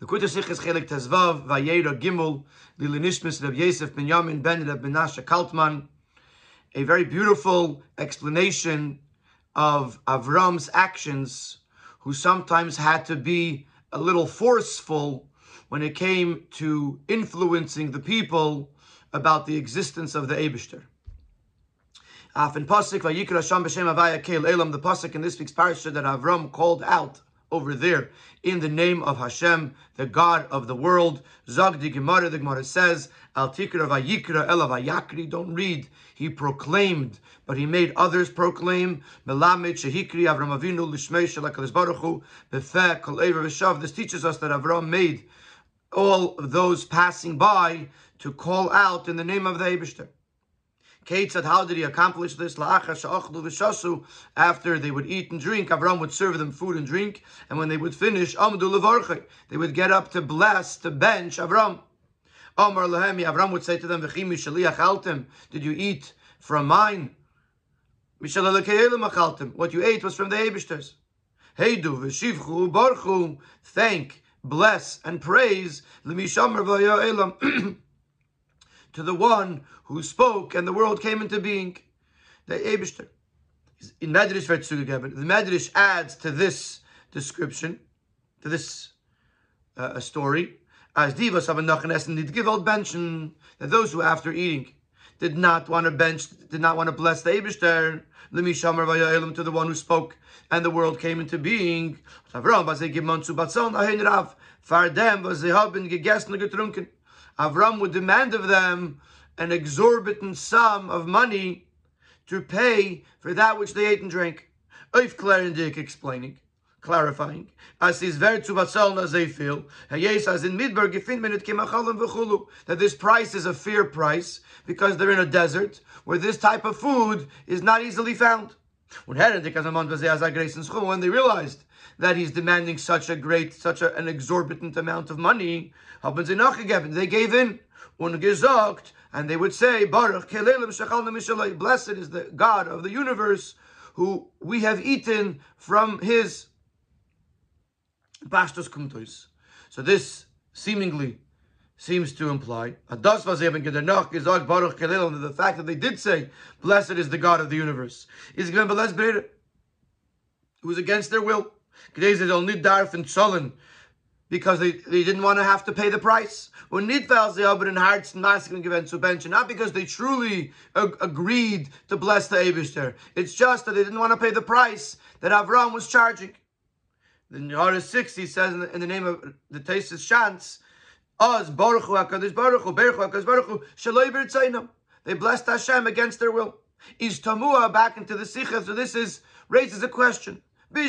The Kuta Sichas Chelek Tezvav, Vayera Gimel, Lilinishmis Reb Yosef Ben Yamin Ben Reb Menashe Kaltman. A very beautiful explanation of Avram's actions, who sometimes had to be a little forceful when it came to influencing the people about the existence of the Abishter. Afin Pasik Vayikra Hashem B'Shem Avaya Keil Elam, the Pasik in this week's parasha that Avram called out over there in the name of Hashem, the God of the world. The Gemara, the Gemara says, Al Tikra Vayikra Ela Vayakri, don't read. He proclaimed, but he made others proclaim. Melamed Shehikri Avram Avinu Lishmei Shalakalis Baruch Hu Befeh Kol V'Shav. This teaches us that Avram made all of those passing by to call out in the name of the Eibishter. Kate said, how did he accomplish this? After they would eat and drink, Avram would serve them food and drink, and when they would finish, they would get up to bless, to bench Avram. Omar Lahemi, Avram would say to them, Did you eat from mine? What you ate was from the Eibishters. Heidu, Veshivchu, Barchu, thank, bless, and praise, to the one who spoke and the world came into being, the Eibishter. In Medrash the Medrash adds to this description, to this uh, story, as divas of a and did give old bench that those who after eating did not want to bench, did not want to bless the Eibishter, Limi Shamar to the one who spoke and the world came into being. Avram was them was haben gegessen getrunken. Avram would demand of them an exorbitant sum of money to pay for that which they ate and drank. Oif Clarendik explaining, clarifying, as is ver zu vasalna they feel, as in Midbar gefin minute v'chulu, that this price is a fair price because they're in a desert where this type of food is not easily found. When they realized that he's demanding such a great, such a, an exorbitant amount of money, they gave in. And they would say, Baruch, blessed is the God of the universe, who we have eaten from his pastos kumtos. So this seemingly seems to imply and the fact that they did say, Blessed is the God of the universe. Is who's against their will. Because they, they didn't want to have to pay the price. Not because they truly ag- agreed to bless the Abishter. It's just that they didn't want to pay the price that Avram was charging. The Nehara 6, he says in the, in the name of the Tesis Shantz, Oz Baruch Hu Hakadosh Baruch Hu Baruch Hu Hakadosh Baruch Hu. They blessed Hashem against their will. Is Tamua back into the Sikha? So this is raises a question. I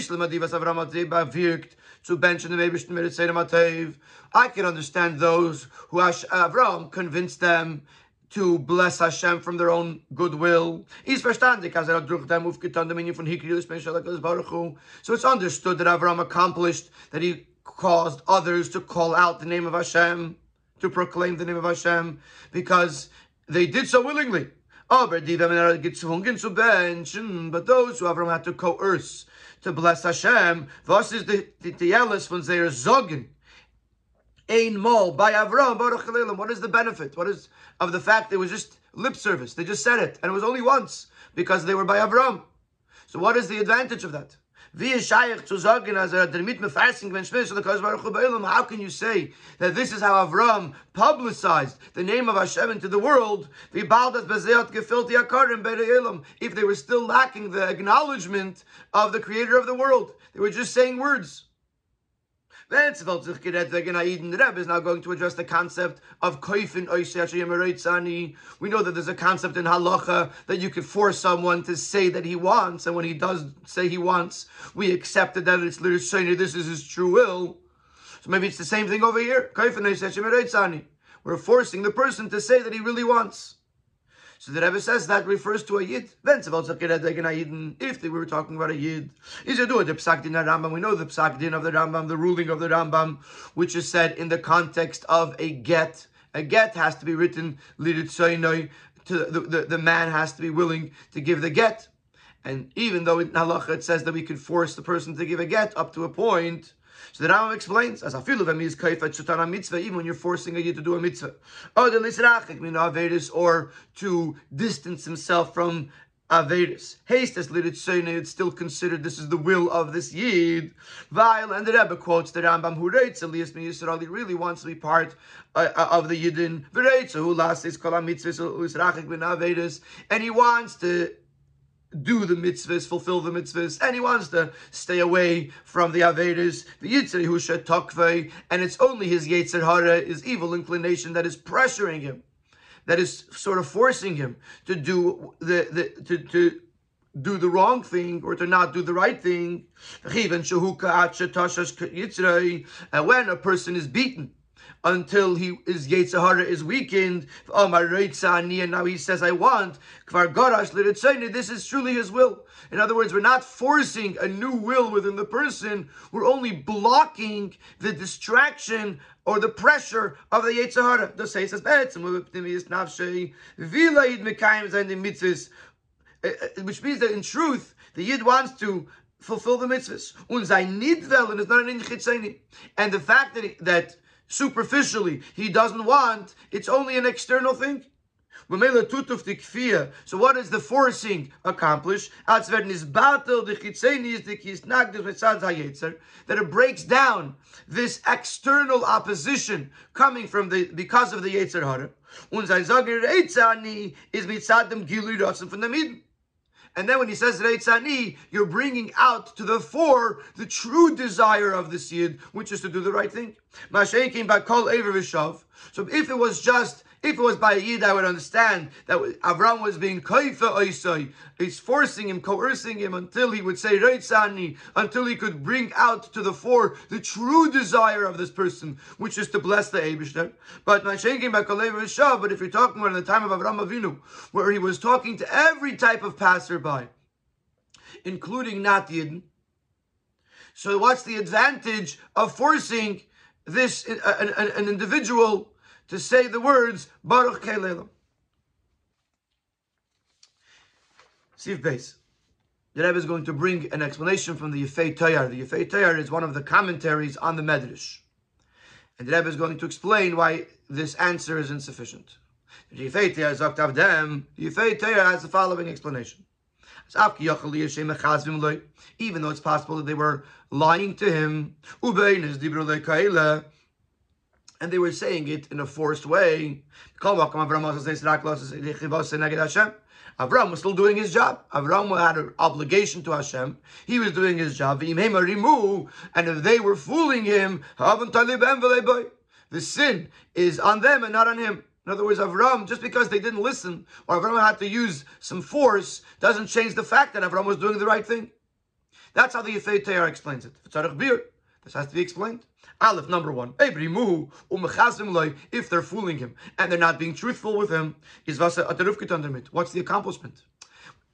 can understand those who Avram uh, convinced them to bless Hashem from their own goodwill. So it's understood that Avram accomplished, that he caused others to call out the name of Hashem, to proclaim the name of Hashem, because they did so willingly. But those who Avram had to coerce to bless Hashem, was is the Tielis they are zogin Ein Mol by Avram Baruch What is the benefit? What is of the fact it was just lip service? They just said it, and it was only once because they were by Avram. So what is the advantage of that? Er how can you say that this is how Avram publicized the name of Hashem into the world? If they were still lacking the acknowledgement of the creator of the world, they were just saying words. The Rebbe is now going to address the concept of koifin We know that there's a concept in halacha that you could force someone to say that he wants, and when he does say he wants, we accept that it's literally this is his true will. So maybe it's the same thing over here. We're forcing the person to say that he really wants. So the Rebbe says that refers to a Yid. If they were talking about a Yid, is it do the Psak Din Rambam? We know the Psak Din of the Rambam, the ruling of the Rambam, which is said in the context of a get. A get has to be written to the, the, the man has to be willing to give the get. And even though in halacha it says that we could force the person to give a get up to a point, So the Rambam explains, as afilu v'miz kaifat shutana mitzvah, even when you're forcing a yid to do a mitzvah, or to distance himself from Avedis. Hastes liditzene, it's still considered this is the will of this Yid. Vile, and the Rebbe quotes the Rambam who writes, Elias Ben Yisrael, he really wants to be part uh, uh of the Yidin. V'reitz, who last is kol ben Avedis, and he wants to do the mitzvahs, fulfill the mitzvahs, and he wants to stay away from the Avedis, the Yitzhak Husha Tokvei, and it's only his Yetzer Hara, his evil inclination that is pressuring him that is sort of forcing him to do the, the to, to do the wrong thing or to not do the right thing. And when a person is beaten until he his Yetzirah is weakened, and now he says, I want, this is truly his will. In other words, we're not forcing a new will within the person, we're only blocking the distraction or the pressure of the Yetzirah. The say says uh, uh, which means that in truth the Yid wants to fulfill the mitzvahs. And the fact that, that superficially he doesn't want, it's only an external thing. So what does the forcing accomplish? That it breaks down this external opposition coming from the because of the Yetzer Hara. Gilui from the Midden. And then when he says Reitzani, you're bringing out to the fore the true desire of the Yid, which is to do the right thing. Came back. So if it was just if it was by a Yid, I would understand that Avram was being kaifa oisai. He's forcing him, coercing him until he would say Reitzani, until he could bring out to the fore the true desire of this person, which is to bless the Abishter. But my shaykh, but if you're talking about the time of Avram Avinu, where he was talking to every type of passerby, including not Yidden, so what's the advantage of forcing this uh, an, an, an individual to say the words Baruch Kelelam. Sif base. The Rebbe is going to bring an explanation from the Yefei Tayar. The Yefei Tayar is one of the commentaries on the Medrash. And the Rebbe is going to explain why this answer is insufficient. The Yefei Tayar The Yefei Tayar has the following explanation. Even though it's possible that they were lying to him, and they were saying it in a forced way. Avram was still doing his job. Avram had an obligation to Hashem. He was doing his job. And if they were fooling him, the sin is on them and not on him. In other words, Avram, just because they didn't listen, or Avram had to use some force, doesn't change the fact that Avram was doing the right thing. That's how the Yefei Tayar explains it. This has to be explained. Aleph, number one. If they're fooling him and they're not being truthful with him, what's the accomplishment?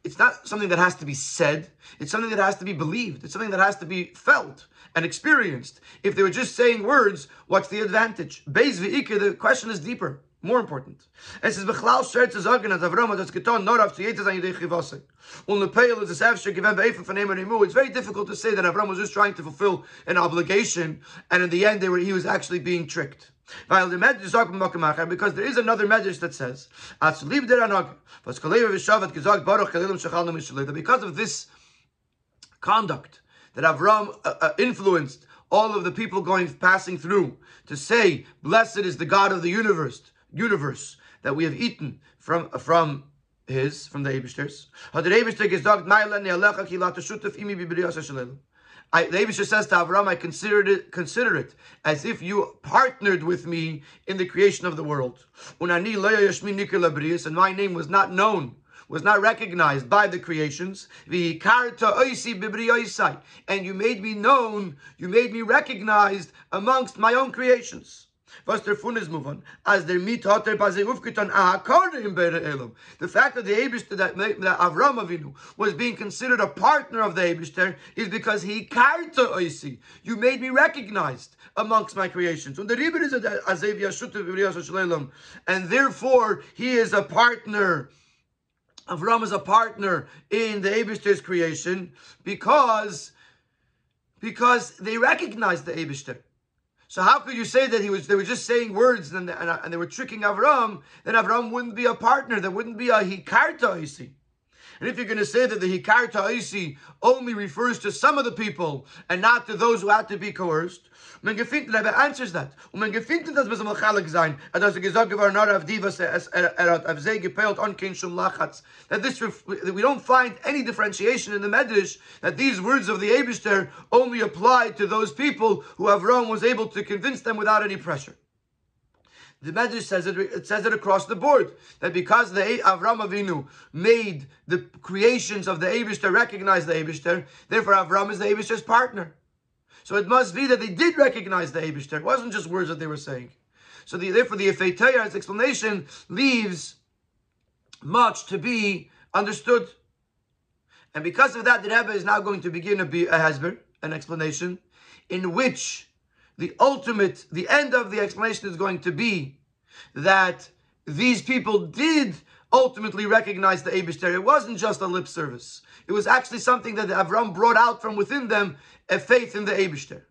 It's not something that has to be said. It's something that has to be believed. It's something that has to be felt and experienced. If they were just saying words, what's the advantage? The question is deeper. More important. Es ist bechlal schwer zu sagen, das getan, zu. Und is a Efsher given. It's very difficult to say that Avram was just trying to fulfill an obligation, and in the end they were, he was actually being tricked. Weil der sagt Makamacher, because there is another Medrash that says, Als lieb der Anag, was Vishav hat gesagt, Baruch Kalilim because of this conduct that Avram uh, uh, influenced all of the people going passing through to say, Blessed is the God of the universe, universe that we have eaten from from his from the Eibishters. The Eibishter says to Avram, I considered it, consider it as if you partnered with me in the creation of the world. And my name was not known, was not recognized by the creations. And you made me known, you made me recognized amongst my own creations was der Funes move as der mit hat er bei sich aufgetan a Korde in Bere Elam. The fact that the Eibishter, that, that Avram Avinu was being considered a partner of the Eibishter is because he karta oisi. You made me recognized amongst my creations. And the Rebbe is Azev Yashutu and therefore he is a partner Avram is a partner in the Eibishter's creation because because they recognized the Abishter. So how could you say that he was? They were just saying words and, and, and they were tricking Avram. Then Avram wouldn't be a partner. There wouldn't be a hikarta. You see. And if you're going to say that the Hikar Ta'isi only refers to some of the people and not to those who had to be coerced, man gefindt, the Rebbe answers that. Und man gefindt, dass wir malchalik sein, und dass er gesagt geworden, not auf divas, er hat auf sie gepeilt, on kein shum lachatz. That this, we don't find any differentiation in the Medrash, that these words of the Abishter only apply to those people who Avram was able to convince them without any pressure. The Medrash says it, it says it across the board that because the Avram Avinu made the creations of the Abishter recognize the Abishter, therefore Avram is the Abishter's partner. So it must be that they did recognize the Abishter. It wasn't just words that they were saying. So the, therefore the Yefei Tayar's explanation leaves much to be understood. And because of that, the Rebbe is now going to begin a, a Hezber, an explanation, in which the ultimate, the end of the explanation is going to be that these people did ultimately recognized the Abishter. It wasn't just a lip service. It was actually something that Avram brought out from within them, a faith in the Abishter.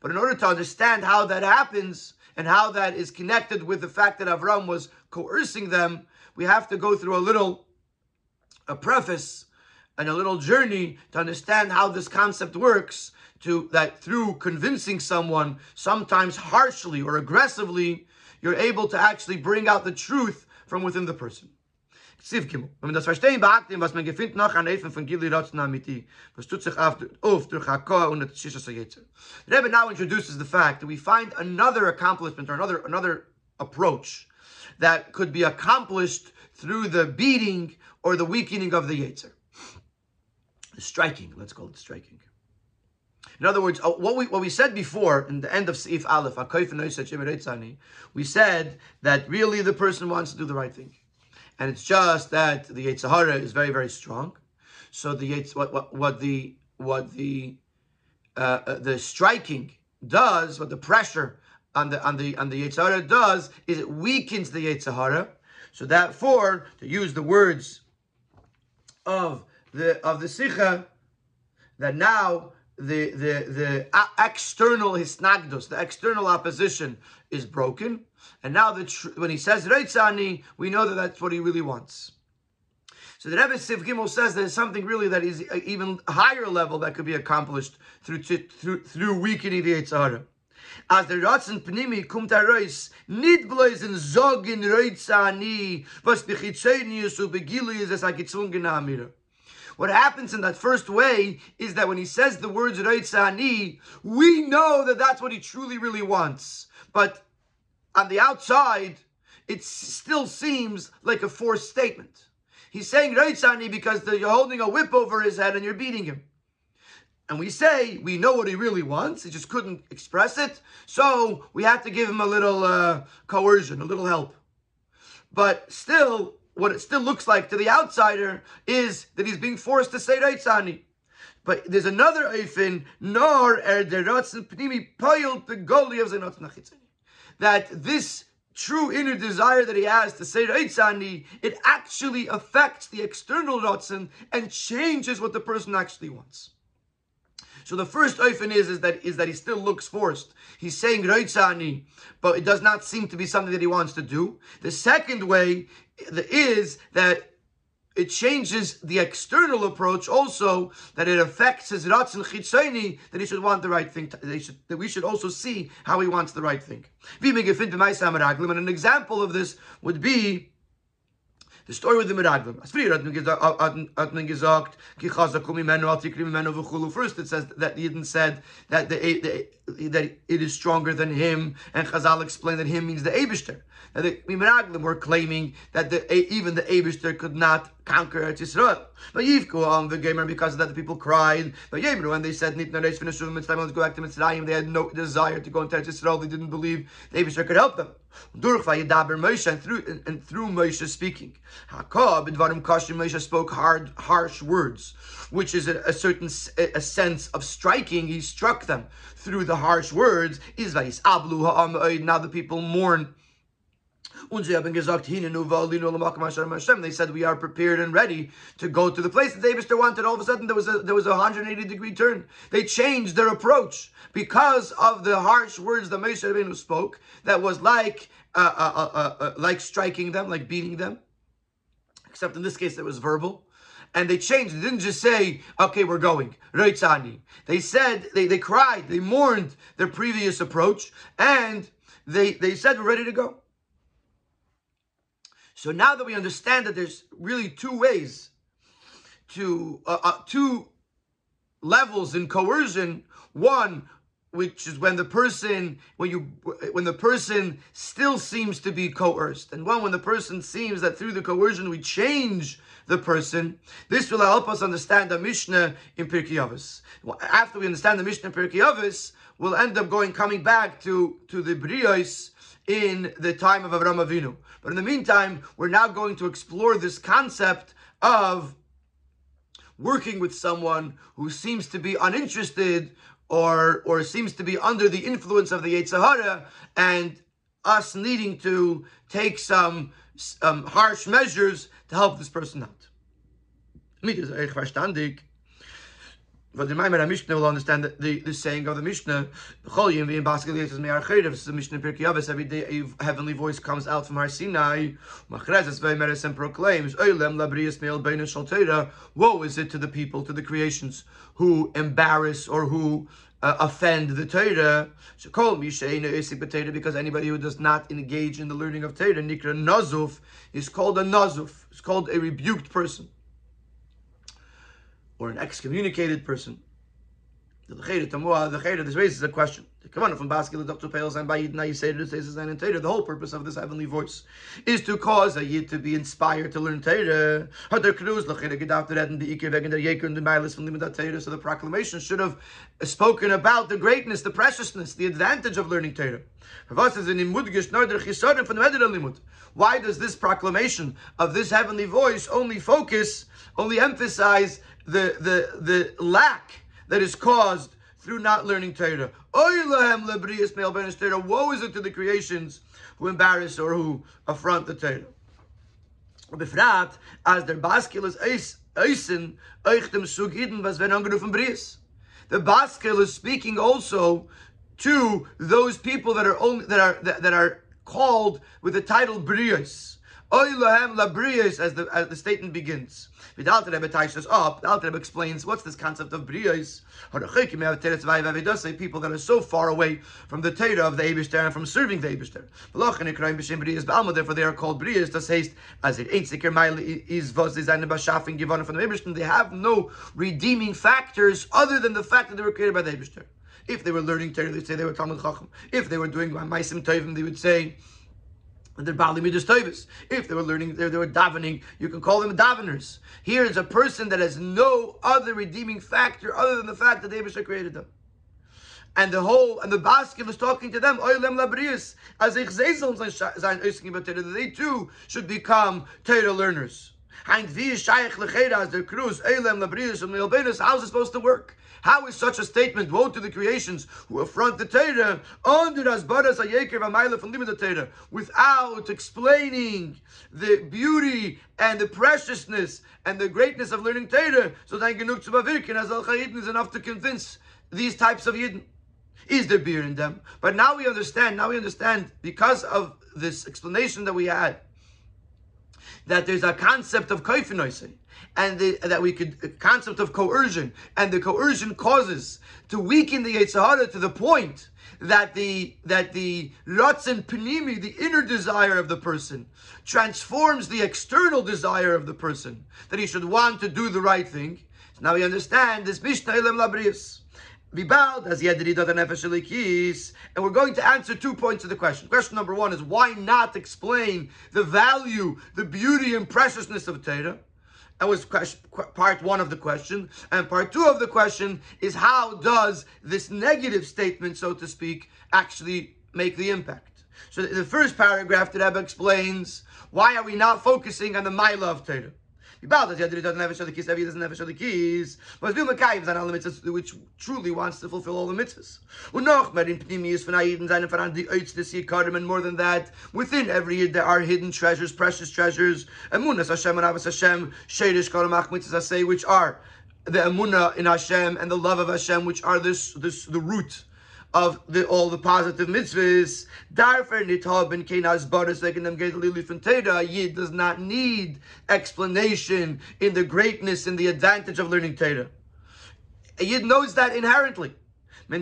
But in order to understand how that happens and how that is connected with the fact that Avram was coercing them, we have to go through a little a preface and a little journey to understand how this concept works to that through convincing someone, sometimes harshly or aggressively, you're able to actually bring out the truth from within the person. Siv Wenn man das verstehen beachtet, was man gefindt an Eifen von Gili was tut sich auf, auf durch und Sayetzer. The Rebbe now introduces the fact that we find another accomplishment or another, another approach that could be accomplished through the beating or the weakening of the Yetzer. Striking, let's call it striking. In other words, uh, what we what we said before in the end of Seif Aleph, we said that really the person wants to do the right thing, and it's just that the Yetzer Hara is very very strong. So the Yetz, what, what what the what the uh, uh, the striking does, what the pressure on the on the on the Yetzer Hara does, is it weakens the Yetzer Hara. So therefore, to use the words of the of the Sikha, that now the the the external hisnagdos, the external opposition is broken, and now the when he says reitzani, we know that that's what he really wants. So the Rebbe Siv Gimel says there's something really that is even higher level that could be accomplished through through through weakening the Yetzer Hara. As the Ratzen Pnimi kumt arois, nit bloß in Zogin reitzani, was bechitzenius u begili is es a gezwungen amira. What happens in that first way is that when he says the words Reitzani, we know that that's what he truly, really wants. But on the outside, it still seems like a forced statement. He's saying Reitzani because you're holding a whip over his head and you're beating him. And we say we know what he really wants, he just couldn't express it, so we have to give him a little uh, coercion, a little help. But still, what it still looks like to the outsider is that he's being forced to say Reitzani. But there's another Eifin, nor er deratzen pnimi payil begoli of That this true inner desire that he has to say Reitzani, it actually affects the external Ratzin and changes what the person actually wants. So the first oifen is, is that is that he still looks forced. He's saying Reitzani, but it does not seem to be something that he wants to do. The second way is that it changes the external approach also that it affects his ratzin chitzoni that he should want the right thing should, that we should also see how he wants the right thing and an example of this would be the story with the v'chulu. First it says that Yidden said that the, the, that it is stronger than him, and Chazal explained that him means the Eibishter. That the Meraglim were claiming that the, even the Eibishter could not conquer Eretz Yisrael. But Yivku on the gamer because of that the people cried. But Yemru when they said Nitna Reish let's go back to Mitzrayim, they had no desire to go into Eretz Yisrael. They didn't believe the Eibishter could help them. And through and, and through Moshe speaking. Hakab Dvarim Kashim Moshe spoke hard, harsh words, which is a, a certain a sense of striking. He struck them through the harsh words. Is Vayis Ablu Now the people mourn They said we are prepared and ready to go to the place that David wanted. All of a sudden, there was a there was a 180 degree turn. They changed their approach because of the harsh words that Moshe Rabbeinu spoke. That was like uh, uh, uh, uh, uh like striking them, like beating them. Except in this case, it was verbal. And they changed. They didn't just say, okay, we're going. Reitzani. They said, they, they cried, they mourned their previous approach, and they, they said, we're ready to go. So now that we understand that there's really two ways to, uh, uh, two levels in coercion, one, which is when the person when you when the person still seems to be coerced. And one when the person seems that through the coercion we change the person this will help us understand the mishnah in Pirkei Avos. After we understand the mishnah in Pirkei Avos we'll end up going coming back to to the brios in the time of Avram Avinu. But in the meantime we're now going to explore this concept of working with someone who seems to be uninterested or or seems to be under the influence of the Yetzer Hara and us needing to take some harsh measures to help this person out. But the Maimon Mishnah will understand the, the, the saying of the Mishnah. This is the Mishnah Pirkei Avos. Every day a heavenly voice comes out from Har Sinai. and proclaims, Woe is it to the people, to the creations, who embarrass or who uh, offend the Torah. So call potato because anybody who does not engage in the learning of Torah, Nikra Nazuf, is called a Nazuf. It's called a rebuked person or an excommunicated person. The Chayda, this raises a question. Come on, from Bas Kol, Dr. Pales, and by Yid, now you say this is and Torah. The whole purpose of this heavenly voice is to cause a Yid to be inspired to learn Torah. So the proclamation should have spoken about the greatness, the preciousness, the advantage of learning Torah. Why does this proclamation of this heavenly voice only focus, only emphasize the, the, the lack that is caused through not learning Torah. Woe is it to the creations who embarrass or who affront the Torah. Befrat, as der Bas Kol is eisen, euch dem Sug was wenn angerufen Bries. The Bas Kol is speaking also to those people that are only, that are that, that are called with the title Brios. Oilahem labrios, as the as the statement begins. Vidal Rebbe ties up. Vidal Rebbe explains what's this concept of brios. People that are so far away from the Torah of the Eibushter and from serving the Eibushter. Therefore, they are called brios. Das heißt, as it ain't sicker is was designed by Shafin given from the Eibushter. They have no redeeming factors other than the fact that they were created by the Eibushter. If they were learning Torah, they'd say they were Talmud Chacham. If they were doing Maisim Tovim, they would say they're Bali Midas Tovis. If they were learning, they, they were davening, you can call them daveners. Here is a person that has no other redeeming factor other than the fact that David created them. And the whole, and the basket is talking to them, Oilem Labrius, as they too should become Torah learners. Hein wie shaykh lechera as der kruz, Oilem Labrius, and the albanus, how is it supposed to work? How is such a statement, woe to the creations who affront the Torah, without explaining the beauty and the preciousness and the greatness of learning Torah? So then genug zu bewirken, as al is enough to convince these types of Yidden. Is there beer in them? But now we understand, now we understand, because of this explanation that we had, that there's a concept of koifinoisei and the, that we could concept of coercion, and the coercion causes to weaken the Yetzer to the point that the that the ratzon panimi, the inner desire of the person, transforms the external desire of the person that he should want to do the right thing. Now we understand this mishnah elam labrius. As yedidat nefesh elikis, and we're going to answer two points of the question. Question number one is why not explain the value, the beauty, and preciousness of Torah? That was part one of the question. And part two of the question is how does this negative statement, so to speak, actually make the impact? So the first paragraph, the Rebbe explains why are we not focusing on the Maila of Torah? Bald as Yadri doesn't have a keys, Avi doesn't have a keys. But Vil Makayim all the mitzvahs which truly wants to fulfill all the mitzvahs. Unoch Merin Pnimius Aiden seine Veran die Oitz des Yikarim and more than that, within every Yid there are hidden treasures, precious treasures, Emunas Hashem and Avos Hashem, Shadish Karamach mitzvahs which are the Emunah in Hashem and the love of Hashem, which are this, this the root of the, all the positive mitzvahs. Darfer nitah ben kenaz baris them get Teda. Yid does not need explanation in the greatness and the advantage of learning. A Yid knows that inherently. All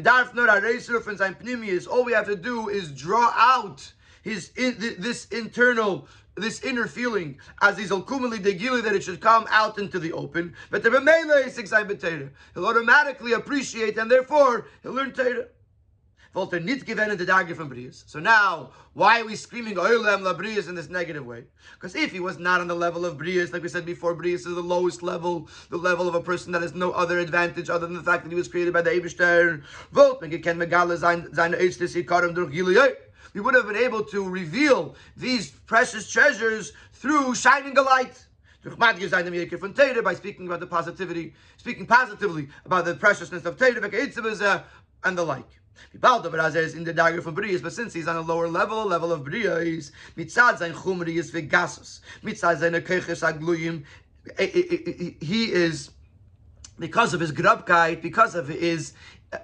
we have to do is draw out his this internal this inner feeling as he's ulkumali degili that it should come out into the open. But the Remela is He'll automatically appreciate and therefore he'll learn Torah So now, why are we screaming Oilem La Brias in this negative way? Because if he was not on the level of Brius, like we said before, Brius is the lowest level, the level of a person that has no other advantage other than the fact that he was created by the Eibishter. We would have been able to reveal these precious treasures through shining a light by speaking about the positivity, speaking positively about the preciousness of Torah and the like. Balda is in the dagger from Brias, but since he's on a lower level, a level of Brias, mitzad zayin chumriyas vegasus, mitzad zayin keches agluyim, he is, because of his grubkeit, because of his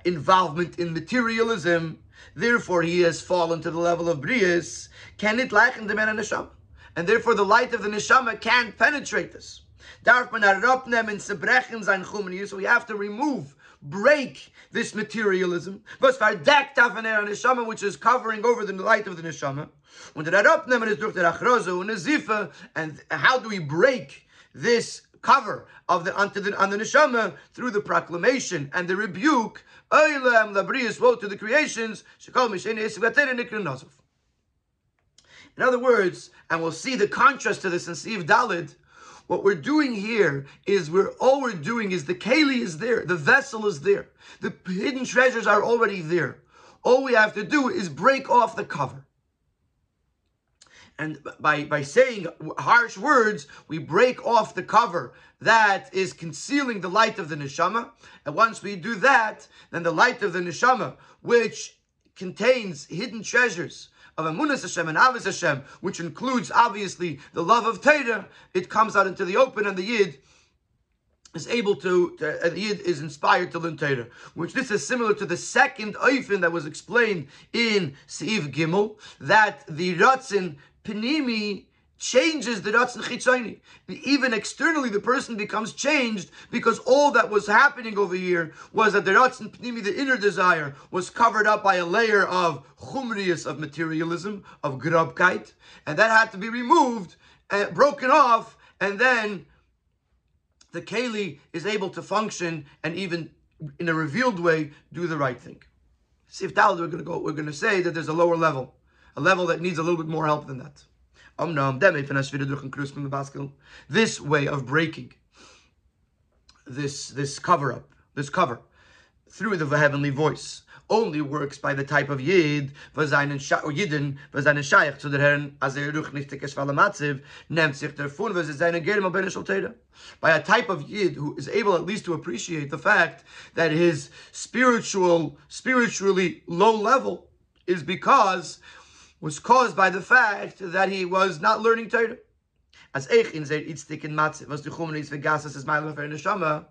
involvement in materialism, therefore he has fallen to the level of Brias, can it lachen the man neshama? And therefore the light of the neshama can't penetrate this. So we have to remove break this materialism. Which is covering over the light of the neshama. And how do we break this cover of the onto the on the neshama through the proclamation and the rebuke? Oilam labrius woe to the creations. In other words, and we'll see the contrast to this in Siv Dalid, what we're doing here is we're all we're doing is the keli is there, the vessel is there, the hidden treasures are already there. All we have to do is break off the cover. And by, by saying harsh words, we break off the cover that is concealing the light of the neshama. And once we do that, then the light of the neshama, which contains hidden treasures, of Emunas Hashem and Avis Hashem, which includes obviously the love of Torah, it comes out into the open, and the Yid is able to, to uh, the Yid is inspired to learn Torah, which this is similar to the second Eifin that was explained in Seif Gimel, that the Ratzin Panimi changes the Ratzin Chitzoni. Even externally, the person becomes changed because all that was happening over here was that the Ratzin Pnimi, the inner desire, was covered up by a layer of chumrius, of materialism, of grubkeit, and that had to be removed and broken off, and then the Keli is able to function and even in a revealed way do the right thing. See if we're going to go, we're going to say that there's a lower level, a level that needs a little bit more help than that. This way of breaking this this cover up, this cover through the heavenly voice only works by the type of Yid, als er ruch nicht tekes nimmt sich Gerem al Shal By a type of Yid who is able at least to appreciate the fact that his spiritual, spiritually low level is because was caused by the fact that he was not learning Torah. As Eich in Zeir Itztik in Matzit, was the Chumanis Vegasas is Mailam for Neshama,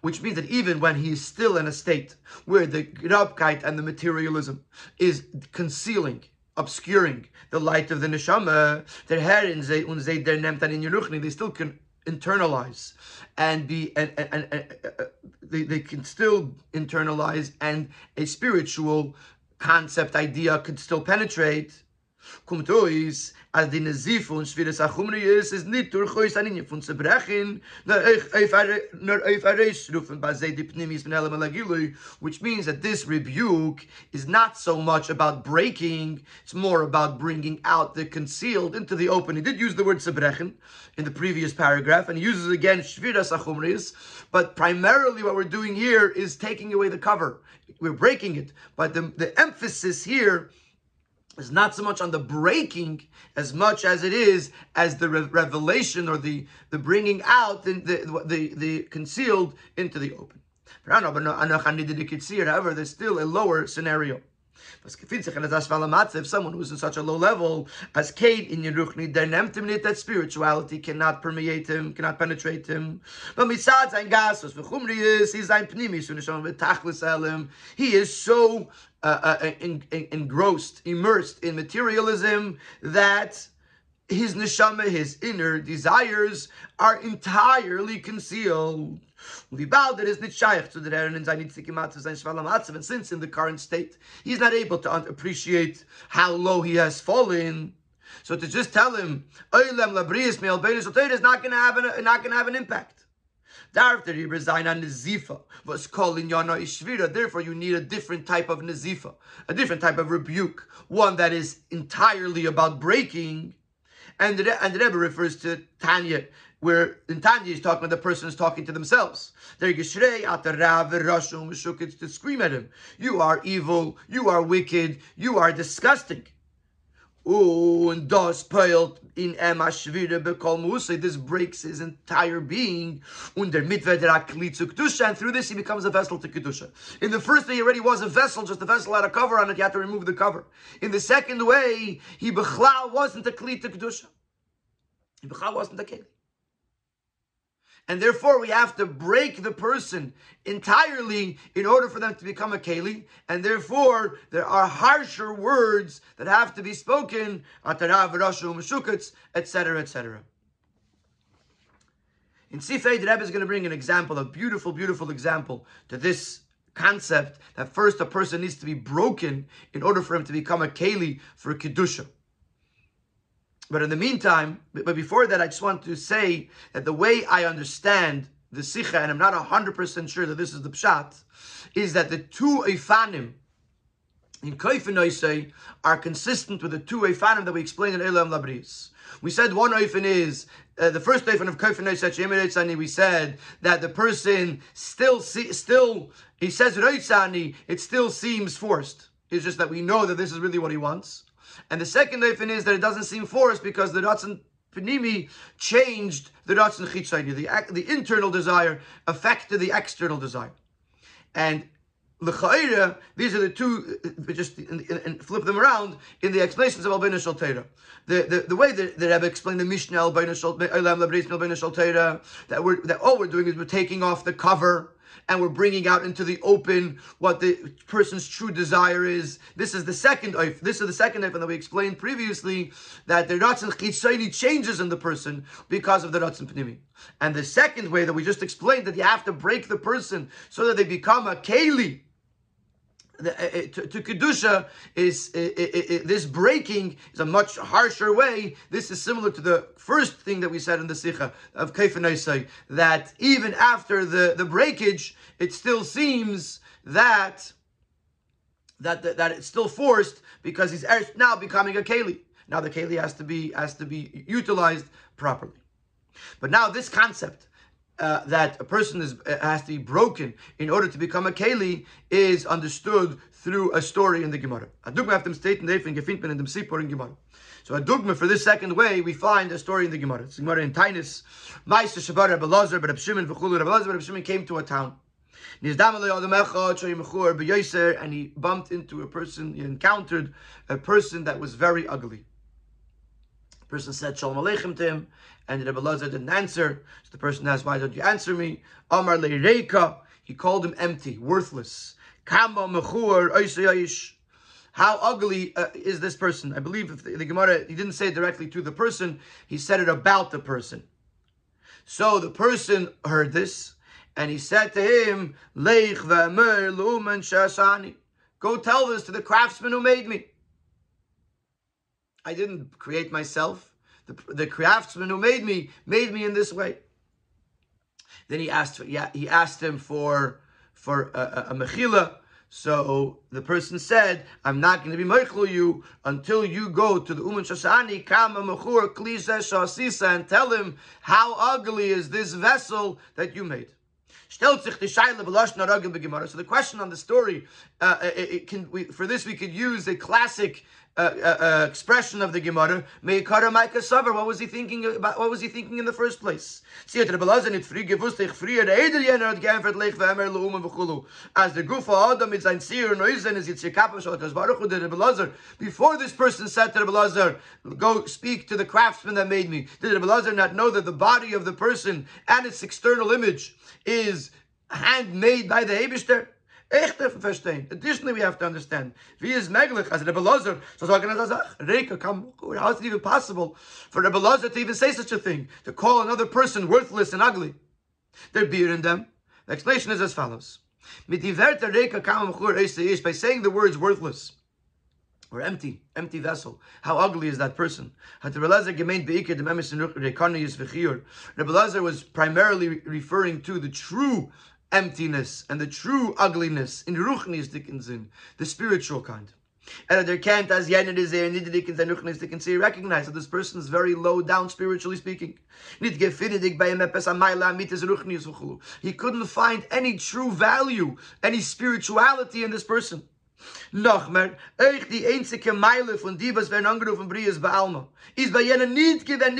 which means that even when he is still in a state where the Grabkeit and the materialism is concealing, obscuring the light of the Neshama, their hair in der Nemtan in Yeruchni, they still can internalize and be and, and, and, and uh, they, they can still internalize and a spiritual concept idea could still penetrate kommt as die und schwere sachumri is is nit durch an von zu brechen na ich ich nur rufen bei die von elem which means that this rebuke is not so much about breaking it's more about bringing out the concealed into the open. He did use the word zerbrechen in the previous paragraph and he uses again shvira sachumris but primarily what we're doing here is taking away the cover. We're breaking it but the the emphasis here is not so much on the breaking as much as it is as the re- revelation or the, the bringing out the, the, the, the concealed into the open. However, there's still a lower scenario. If someone who's in such a low level as Kate in Yeruchni, that spirituality cannot permeate him, cannot penetrate him. But besides ein Gasos, is, he's ein Pnimis, he is so uh, uh, in, engrossed, immersed in materialism that his neshama, his inner desires, are entirely concealed. And since in the current state he's not able to appreciate how low he has fallen, so to just tell him is not going to have an, not going to have an impact. Therefore, you resign on Nazifa. Was calling Yana Ishvira. Therefore, you need a different type of nazifa, a different type of rebuke, one that is entirely about breaking. And the, and the Rebbe refers to Tanya where in Tanya he's talking, the person is talking to themselves. They're to scream at him. You are evil, you are wicked, you are disgusting. Und das peilt in Emashvira bekol Musa. This breaks his entire being. Und der Mitwe der Akli zu Kedusha. And through this he becomes a vessel to Kedusha. In the first way he already was a vessel, just the vessel had a cover on it. You had to remove the cover. In the second way, he Bechlal wasn't a Kli to Kedusha. He wasn't a Kli. And therefore, we have to break the person entirely in order for them to become a Keli. And therefore, there are harsher words that have to be spoken, etc., etc. In Sifei, the Rebbe is going to bring an example, a beautiful, beautiful example to this concept that first a person needs to be broken in order for him to become a Keli for Kedusha. But in the meantime, but before that, I just want to say that the way I understand the Sikha, and I'm not 100% sure that this is the Pshat, is that the two Eifanim in Kaifin are consistent with the two Eifanim that we explained in Elam Labris. We said one Eifan is, uh, the first Eifan of Kaifin Oisei, we said that the person still, see, still he says Reitzani, it still seems forced. It's just that we know that this is really what he wants. And the second Eifin is that it doesn't seem forced because the Ratzon Panimi changed the Ratzon Chitzayni. The, the internal desire affected the external desire. And L'cha'ira, these are the two, uh, just in, in, in, flip them around in the explanations of Albina Shalteira. The, the, the way that the Rebbe explained the Mishnah Albina Shalteira, that we're, that all we're doing is we're taking off the cover and we're bringing out into the open what the person's true desire is. This is the second oif. This is the second oif, and that we explained previously that the ratzon chitzayni changes in the person because of the ratzon pnimi. And the second way that we just explained that you have to break the person so that they become a keli Eh, eh, to, to kedusha is uh, this breaking is a much harsher way. This is similar to the first thing that we said in the sikha of Kaifanisai that even after the the breakage, it still seems that that that, that it's still forced because he's er, now becoming a keli. Now the keli has to be has to be utilized properly. But now this concept uh, that a person is uh, has to be broken in order to become a keli is understood through a story in the Gemara. A dogma of state in the gefindt in the Sipur in Gemara. So a dogma for this second way, we find a story in the Gemara. It's Gemara in Taanis. Meister Shabbat Rabbi Lazar, but Shimon v'chulu Rabbi Lazar, Rabbi Shimon came to a town. And he bumped into a person, he encountered a person that was very ugly. The person said Shalom Aleichem to him, and Rabbi Lazar didn't answer. So the person asked, Why don't you answer me? Amar Reika. He called him empty, worthless. Kama Mechur How ugly uh, is this person? I believe if the, the Gemara, he didn't say it directly to the person, he said it about the person. So the person heard this, and he said to him, Leich lumen shasani. Go tell this to the craftsman who made me. I didn't create myself. The, the craftsman who made me made me in this way. Then he asked, yeah, he asked him for for a, a, a mechila. So the person said, I'm not going to be meichel you until you go to the Uman Shashani, Kama Mechur, Klisa Shasisa, and tell him how ugly is this vessel that you made. So the question on the story, uh, it, it can, we, for this we could use a classic uh, uh, expression of the Gemara. Meikara Maika Savar. What was he thinking about? What was he thinking in the first place? As the Gufa Adam is ein Sir Noizen is Yitzir Kappa Shalakas Baruch Hu the Rebbe Before this person said to Rebbe Lazar, "Go speak to the craftsman that made me," did Rebbe Lazar not know that the body of the person and its external image is handmade by the Eibishter? Verstehen. Additionally, we have to understand. Wie is meglich, as Rebbe Lozer, so sagen how is it even possible for Rebbe Lozer to even say such a thing? To call another person worthless and ugly? They're beer in them. The explanation is as follows. By saying the words worthless or empty, empty vessel. How ugly is that person? Rebbe Lezer was primarily referring to the true emptiness and the true ugliness in Ruchnis Dickinson, the spiritual kind. And there can't, as Yenin is there, Nididik and Ruchnis Dickinson, recognize that this person is very low down spiritually speaking. He couldn't find any true value, any spirituality in this person. Noch mehr, euch die einzige Meile von die, was werden angerufen, Brias Baalma, ist bei jenen nicht gewinn,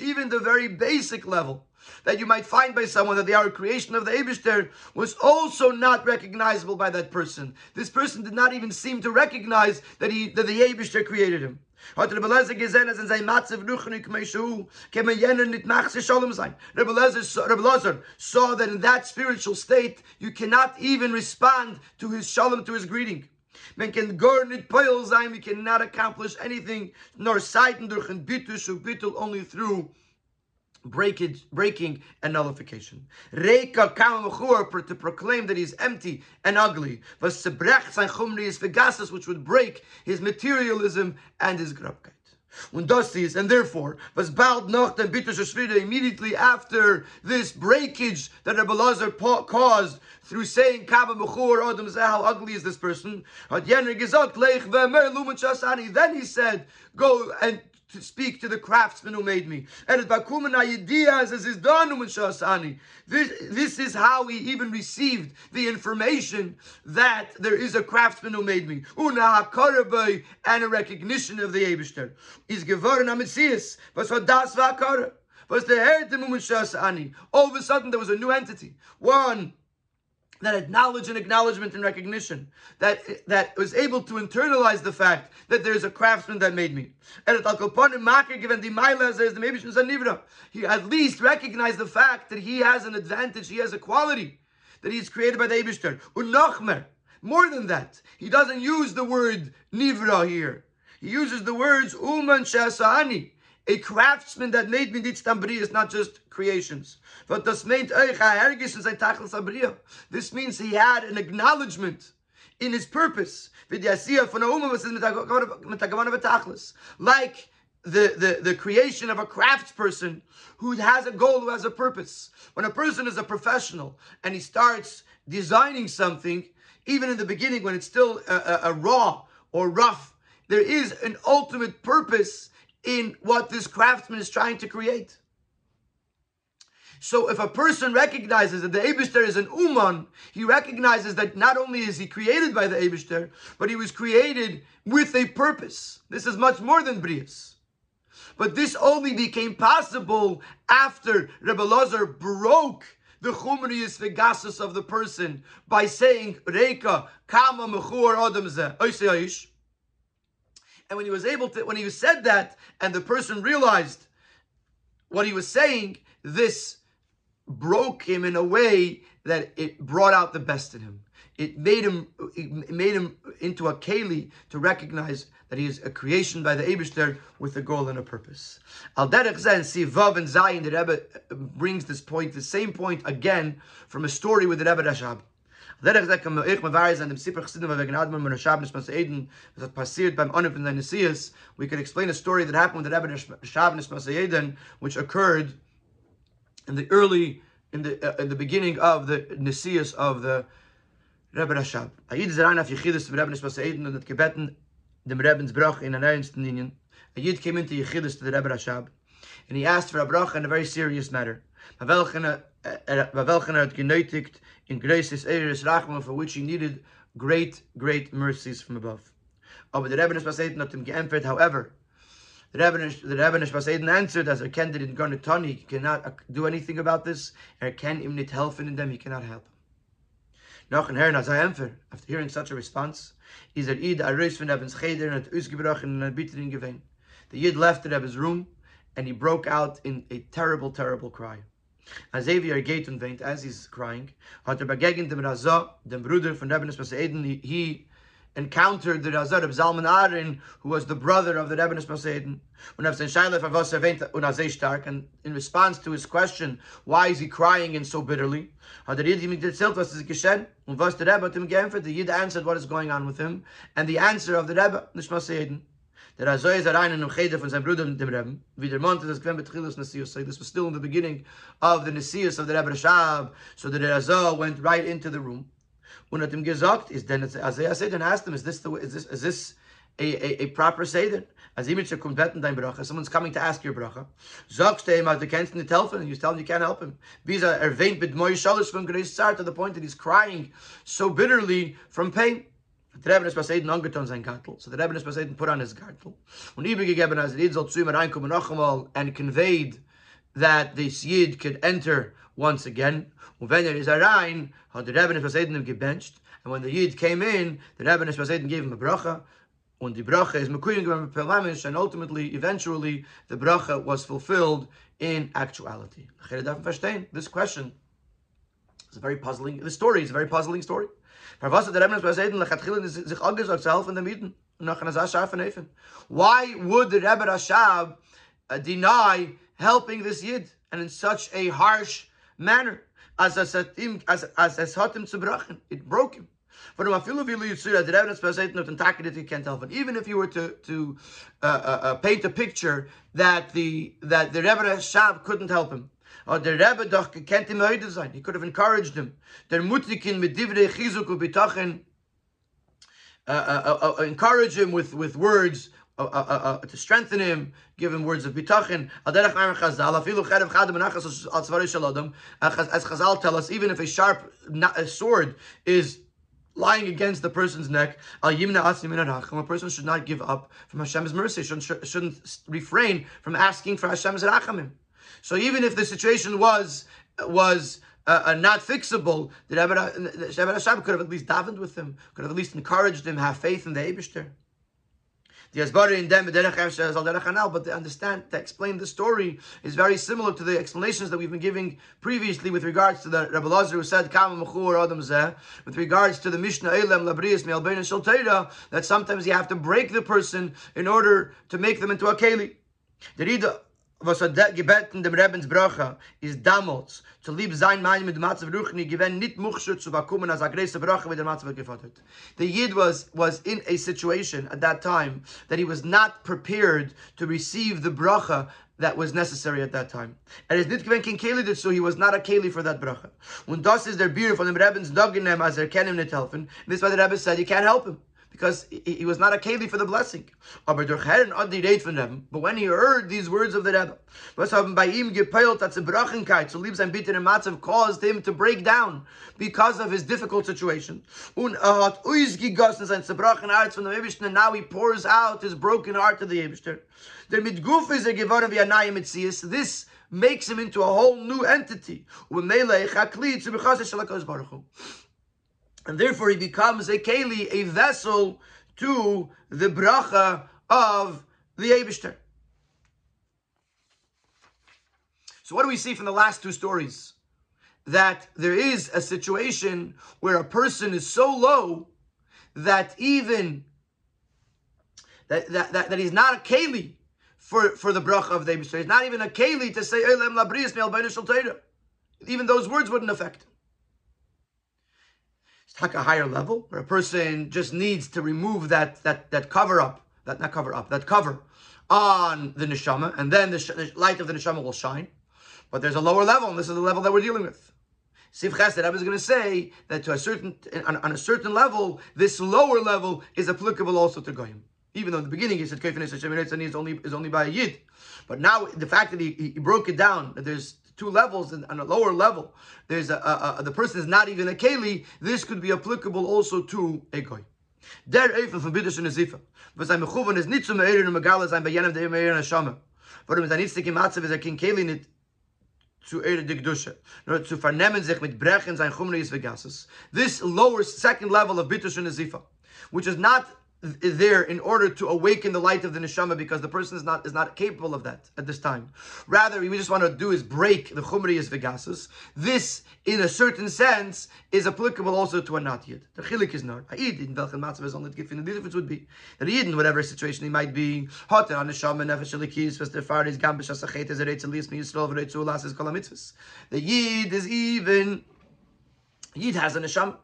even the very basic level that you might find by someone that they are a creation of the Abishter was also not recognizable by that person. This person did not even seem to recognize that he that the Abishter created him. Hat Rebbe Meishu Shalom. Rebbe saw that in that spiritual state, you cannot even respond to his Shalom, to his greeting. Men can gar nit peil cannot accomplish anything, nor seiten durch ein Bittush und Bittul only through breakage, breaking and nullification. Reka to proclaim that he's empty and ugly. Vasebrech sein chumri is vegasus, which would break his materialism and his grabkeit. Und das and therefore, was bald noch den Bittush immediately after this breakage that Rebbe Lazar caused through saying Kaba Mechur Adam Zeh, how ugly is this person? Then he said, go and to speak to the craftsman who made me. And this, this is how he even received the information that there is a craftsman who made me. And a recognition of the Eberster. Is geworden am Messias. Was war das war Was der All of a sudden there was a new entity. One that knowledge and acknowledgement and recognition, that, that was able to internalize the fact that there's a craftsman that made me. And. He at least recognized the fact that he has an advantage, he has a quality that he's created by the Eibishter. More than that, he doesn't use the word nivra here. He uses the words uman shasani. A craftsman that made me Nitztambri is not just creations. But this means This means he had an acknowledgement in his purpose. Like the, the, the creation of a craftsperson who has a goal, who has a purpose. When a person is a professional and he starts designing something, even in the beginning when it's still a, a, a raw or rough, there is an ultimate purpose in what this craftsman is trying to create. So if a person recognizes that the Abishter is an Uman, he recognizes that not only is he created by the Abishter, but he was created with a purpose. This is much more than Brias. But this only became possible after Rebbe Lazar broke the chumriyas vegasus of the person by saying Reika kama mechur adam and when he was able to, when he said that, and the person realized what he was saying, this broke him in a way that it brought out the best in him. It made him, it made him into a keli to recognize that he is a creation by the Eibishter with a goal and a purpose. Al derech zen, see Vav and Zayin, the Rebbe uh, brings this point, the same point again from a story with the Rebbe Rashab. The We could explain a story that happened with the Rebbe Eden, which occurred in the early, in the uh, in the beginning of the Nesias of the Rebbe Rashab. Ayid zerein af Yechidus to Rebbe Mas Eden und hat gebeten dem Rebbe's Brach in an ernsten Linien. Ayid came into Yechidus to the Rebbe Rashab, and he asked for a brach in a very serious matter. Welchen had genötigt in graces eres rachman for which he needed great, great mercies from above. Aber der Rebbe Nishbas hat ihm geantwortet, however, the Rebbe, the Rebbe Nishbas answered as kennt it in Garnetani, he cannot do anything about this, er kann ihm nicht helfen in them, he cannot help him. Noch ein Herrn, er empfer, after hearing such a response, is er id a reis von Rebbe's cheder and hat and hat bitter in gewein. The Yid left the Rebbe's room and he broke out in a terrible, terrible cry. As Xavier und weint, as he's crying, hat er begegnet dem Razah, dem Bruder von Rebbe Nishbas Eden, he, he encountered the Razah of Zalman Arin, who was the brother of the Rebbe stark, and in response to his question, why is he crying and so bitterly, er der the Yid answered what is going on with him, and the answer of the Rebbe Nishbas Eden, der Razoi ist rein in dem Cheder von seinem Bruder, dem Rebbe, wie der Betchilus this was still in the beginning of the Nesius of the Rebbe Rashab, so the Razoi went right into the room, hat ihm gesagt, ist denn, as er said, and asked him, is this, the, is this, is this a, a, a proper Seder? As jetzt kommt wetten dein Bracha, someone's coming to ask your Bracha, sagst du ihm, du kennst nicht helfen, and you tell him you can't help him. Er erwähnt mit Moy Shalish from Grace Zar to the point that he's crying so bitterly from pain. Der Rebbe ist Paseiden angetan sein Gartel. So der Rebbe ist Paseiden put on his Gartel. Und übergegeben, als er soll zu ihm reinkommen noch einmal and conveyed that this Yid could enter once again. Und wenn er ist rein, hat der Rebbe ihm gebencht. And when the Yid came in, the Rebbe is Paseiden gave him a bracha. Und the bracha is mekuyim and ultimately, eventually, the bracha was fulfilled in actuality. This question is a very puzzling, the story is a very puzzling story. Why would the Rebbe Rashab uh, deny helping this Yid and in such a harsh manner? As as as as as hat him zu brachen, it broke him. But um afilu vilu yitzira, the evidence se not entire that you can't help. But even if you were to to uh, uh, uh, paint a picture that the that the Rebbe Rashab couldn't help him, or the Rebbe doch ihm heute sein. He could have encouraged him. Der Mutikin mit divrei chizuk u bitachen uh, uh, uh, encourage him with, with words uh, uh, to strengthen him, give him words of bitachon. As Chazal tell us, even if a sharp a sword is lying against the person's neck, a person should not give up from Hashem's mercy, shouldn't, shouldn't refrain from asking for Hashem's rachamim. So even if the situation was was uh, uh, not fixable, the Rebbe Hashem could have at least davened with him, could have at least encouraged him, have faith in the Eibishter. The Asbari in them, but to understand, to explain the story is very similar to the explanations that we've been giving previously with regards to the Rebbe Lazar who said, with regards to the Mishnah Elam Labrias Me'albein Shalteira, that sometimes you have to break the person in order to make them into a Keli. Was hat gebeten dem Rebens Bracha is damals zu lieb sein mein mit Matzav Ruchni gewen nit muchshut zu bekommen as a große Bracha mit der Matzav gefatet. The Yid was was in a situation at that time that he was not prepared to receive the Bracha that was necessary at that time. And es nit gewen kin Keli did so he was not a Keli for that Bracha. Und das is der Bier von dem Rebens Doggenem as er kennen nit helfen. This is why the Rebbe said you can't help him because he, was not a keli for the blessing. But when he heard these words of the Rebbe, so lieb sein Bitten im Matzav, caused him to break down because of his difficult situation. And now he pours out his broken heart to the er Metzies. This makes him into a whole new entity. And therefore he becomes a keli, a vessel to the bracha of the Eibishter. So what do we see from the last two stories? That there is a situation where a person is so low that even that, that, that, that he's not a keli for, for the bracha of the Eibishter. He's not even a keli to say Even those words wouldn't affect him. Like a higher level where a person just needs to remove that that that cover up, that not cover up, that cover on the neshama, and then the, the light of the neshama will shine. But there's a lower level, and this is the level that we're dealing with. Sif Chesed, I was going to say that to a certain on, on, a certain level, this lower level is applicable also to goyim. Even though in the beginning he said Kefin is only is only by a yid, but now the fact that he, he broke it down, that there's two levels and on a lower level, there's a, a, a, the person is not even a keli. This could be applicable also to a goy. Der Eifel von Biddush und Zifa. Was ein Mechuven ist nicht zu Meir und Megala sein bei jenem der Meir und Hashama. Warum ist ein Nitzig Matze, wie er kein Keli nicht zu Ere de Gdusha, nur zu vernehmen sich mit Brechen sein Chumri Vegasses. This lowers second level of Biddush and Zifa, which is not there in order to awaken the light of the neshama because the person is not is not capable of that at this time. Rather, we just want to do is break the chumriyas vegasus. This, in a certain sense, is applicable also to a not yid. The chilik is not. A yid in welchen matzav is only given. The difference would be that yid in whatever situation he might be, on neshama nefesh alikis was the far is gambish asachet is a reitz alis mi yisrael v'reitzu ulas is The yid is even yid has a neshama.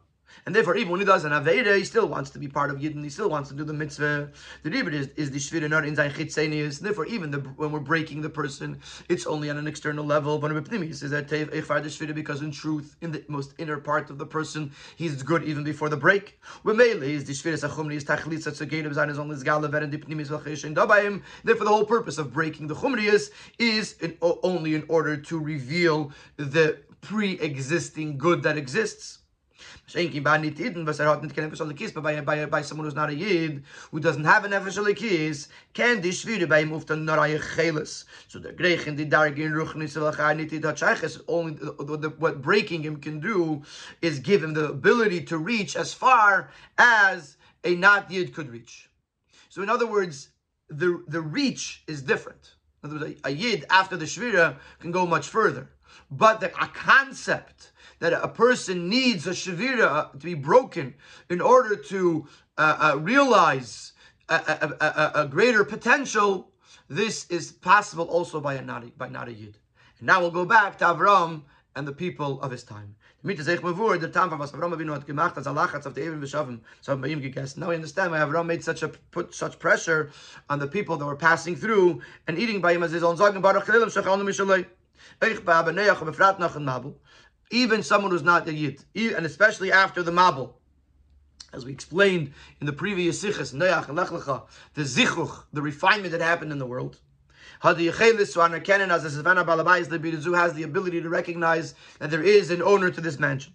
And therefore, even when he does an Aveda, he still wants to be part of Yidden, he still wants to do the mitzvah. The Rebbe is, is the Shvira not in Zayin Chitzenius. Therefore, even the, when we're breaking the person, it's only on an external level. But Pnimis is that Tev Echvar the Shvira because in truth, in the most inner part of the person, he's good even before the break. Mele is the Shvira Sachumni is Tachlit Satsugedim Zayin is only Zgala Veren the Pnimis Vachish Dabayim. Therefore, the whole purpose of breaking the Chumriyas is in, only in order to reveal the pre-existing good that exists. Schenki by nit iden, was er hat nit keine verschiedene Kies, bei bei bei someone who's not a yid, who doesn't have an official kiss, can die schwere bei ihm der neue geles. So der gregen die da in ruchnis will gar nit dat is only what breaking him can do is give him the ability to reach as far as a not yid could reach. So in other words, the the reach is different. In other words, a, a yid after the shvira can go much further. But the a concept that a person needs a shavira to be broken in order to uh, uh, realize a, a, a, a, greater potential, this is possible also by a not, by a yid. And now we'll go back to Avram and the people of his time. Now we understand why Avram made such a put such pressure on the people that were passing through and eating by him as his own even someone who's not a Yid, and especially after the Mabul. As we explained in the previous Sichas, Neach and Lech the Zichuch, the refinement that happened in the world. The has the ability to recognize that there is an owner to this mansion.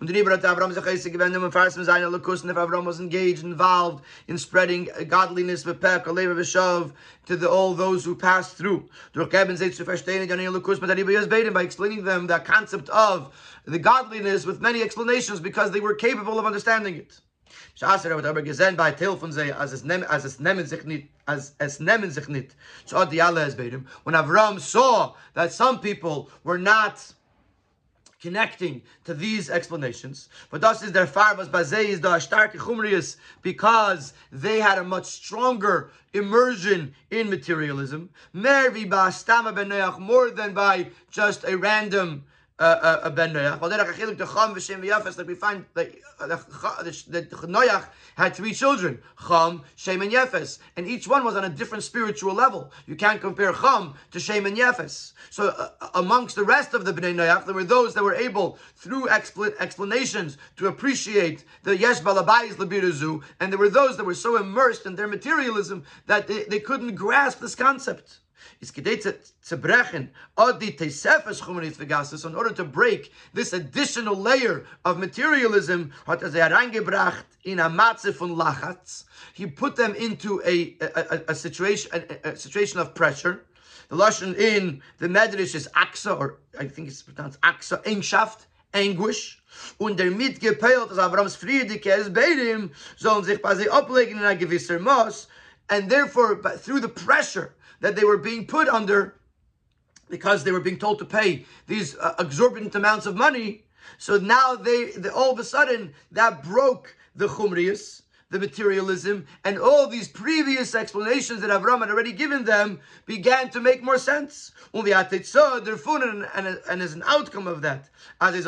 Und die hat Avram sich heiße gewendet und farsim sein and if Avram was engaged, involved in spreading uh, godliness, v'pek, alev, v'shav, to the, all those who passed through. Durch Eben seht zu verstehen, in Lakus, but Rebbe Yasbedim, by explaining them the concept of the godliness with many explanations because they were capable of understanding it. Shaser hat aber gesehen Teil von es, es es die alle When Avram saw that some people were not connecting to these explanations. But thus is their farvas bazei the starke chumrius because they had a much stronger immersion in materialism. Mervi ba more than by just a random Uh, uh, a ben Noach. V'Shem v'Yafes, like we find that uh, the Noach had three children, Cham, Shem, and Yefes, and each one was on a different spiritual level. You can't compare Cham to Shem and Yefes. So uh, amongst the rest of the Bnei Noach, there were those that were able, through expl- explanations, to appreciate the Yesh Balabayis Labirazu, and there were those that were so immersed in their materialism that they, they couldn't grasp this concept is gedate to brechen adi tesefes chumanis vegasus in order to break this additional layer of materialism hat er reingebracht in a matze von lachatz. He put them into a, a, a, situation a, a, situation of pressure. The lashon in the medrash is aksa or i think it's pronounced aksa engschaft anguish. Und der mitgepeilt dass abrams friedike es beidem sollen sich bei sie ablegen in a gewisser maß. And therefore through the pressure that they were being put under because they were being told to pay these uh, exorbitant amounts of money. So now they, they, all of a sudden that broke the chumrius, the materialism, and all these previous explanations that Avram had already given them began to make more sense. And, and as an outcome of that, they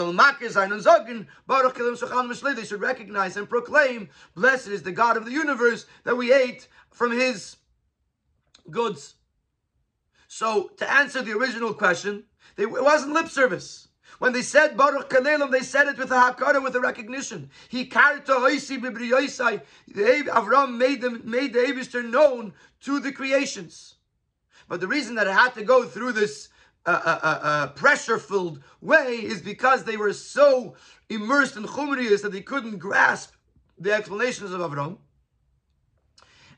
should recognize and proclaim, Blessed is the God of the universe that we ate from his goods. So to answer the original question, they, it wasn't lip service. When they said Baruch Kalelim, they said it with a hakara, with a recognition. He karta hoisi bibriyosai. Avram made them made the Abishter known to the creations. But the reason that it had to go through this uh, uh, uh, uh pressure-filled way is because they were so immersed in chumriyas that they couldn't grasp the explanations of Avram.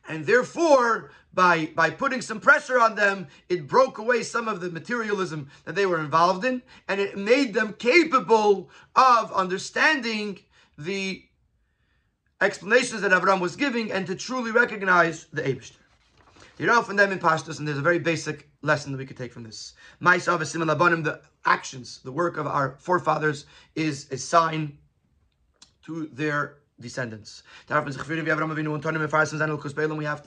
And therefore, by, by putting some pressure on them, it broke away some of the materialism that they were involved in, and it made them capable of understanding the explanations that Avram was giving and to truly recognize the Abishter. You know from them in Pashtus, and there's a very basic lesson that we could take from this. The actions, the work of our forefathers is a sign to their descendants. We have to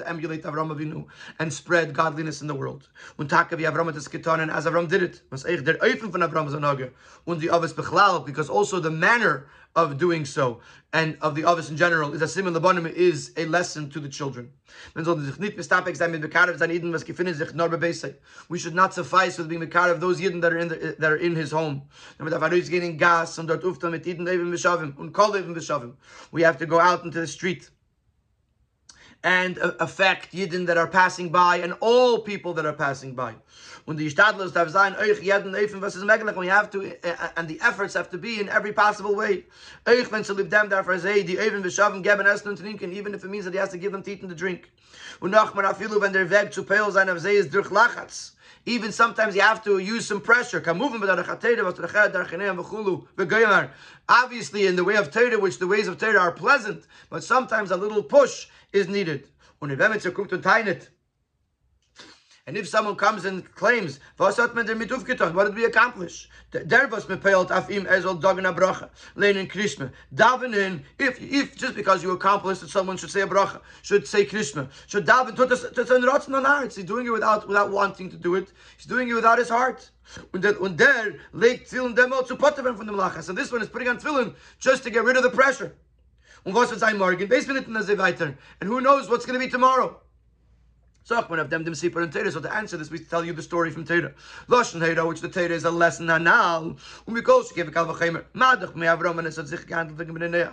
emulate Avram Avinu and spread godliness in the world. Getan as Avram did it. Because also the manner of doing so and of the Avis in general is a simon labanim is a lesson to the children. We should not suffice with being mekar of those yidden that are in the, that are in his home. We have to go out into the street and uh, affect Yidden that are passing by and all people that are passing by. When the ist we have to, uh, uh, and the efforts have to be in every possible way. Dem essen trinken, even if it means that he has to give them to drink. Sein auf See durch Lachatz. Even sometimes you have to use some pressure. Obviously, in the way of Torah, which the ways of Torah are pleasant, but sometimes a little push is needed. And if someone comes and claims, what did we accomplish? Er Davening, if, if just because you accomplished that someone should say a bracha, should say Krishma, should daven He's doing it without, without wanting to do it. He's doing it without his heart. Und there, legt Tefillin demo zu from the Malacha. So this one is putting on Tefillin just to get rid of the pressure. Und was wird sein morgen? Basement weiter. And who knows what's going to be tomorrow? So Zachman of them them sipur and Torah. So to answer this, we tell you the story from Torah. Lashon Torah, which the Torah is a lesson anal. Um we go give a kalvachemer. Madach me Avram and es hat sich gehandelt Bnei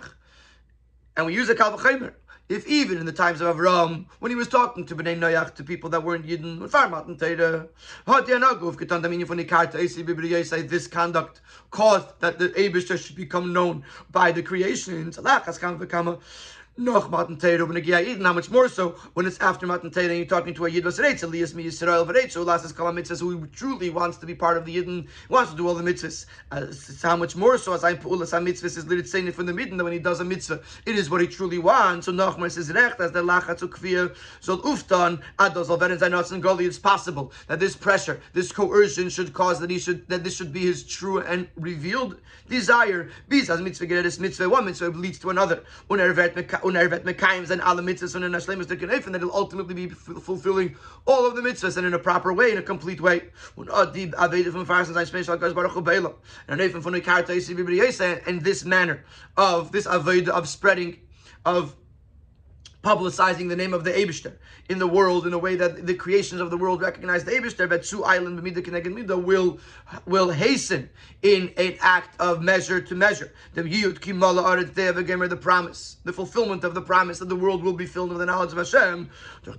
And we use a kalvachemer. If even in the times of Avram, when he was talking to Bnei Noach, to people that weren't Yidden, with this conduct caused that the Abishter should become known by the creations. Noch Matan Torah when a Yid, how much more so when it's after Matan Torah and you're talking to a Yid Vasretz, Elias Mi Yisrael Varetz, Ulas Kala Mitzvahs, who truly wants to be part of the Yidden, wants to do all the mitzvahs. Uh, how much more so as I'm Ulas HaMitzvahs is saying it from the Midden when he does a mitzvah, it is what he truly wants. So Nachmar says Recht, as the Lachatz Ukvir, so Uftan, Ados Alveren Zainotz and Goli, it's possible that this pressure, this coercion should cause that he should, that this should be his true and revealed desire. Because mitzvah geredes mitzvah, one mitzvah leads to another unervet mekayim and ala mitzvahs and ashlemus to and that will ultimately be fulfilling all of the mitzvahs and in a proper way, in a complete way. And this manner of this avodah of spreading of publicizing the name of the Abishter in the world in a way that the creations of the world recognize the Abishter, but Su Island Mida will will hasten in an act of measure to measure. The Yud Kimala are the promise, the fulfillment of the promise that the world will be filled with the knowledge of Hashem. The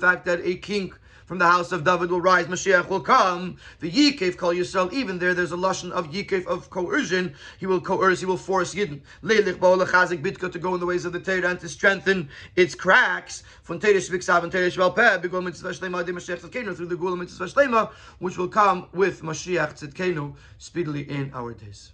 fact that a king from the house of David will rise, Mashiach will come. The Yikev call yourself, even there, there's a lashon of Yikev of coercion. He will coerce, he will force Yidden. Leilich ba'olachazik bitka to go in the ways of the Torah and to strengthen its cracks. Von Torah shviksav and Torah shvalpeh, begol mitzvah shlema de Mashiach tzidkenu, through the gula mitzvah shlema, which will come with Mashiach tzidkenu speedily in our days.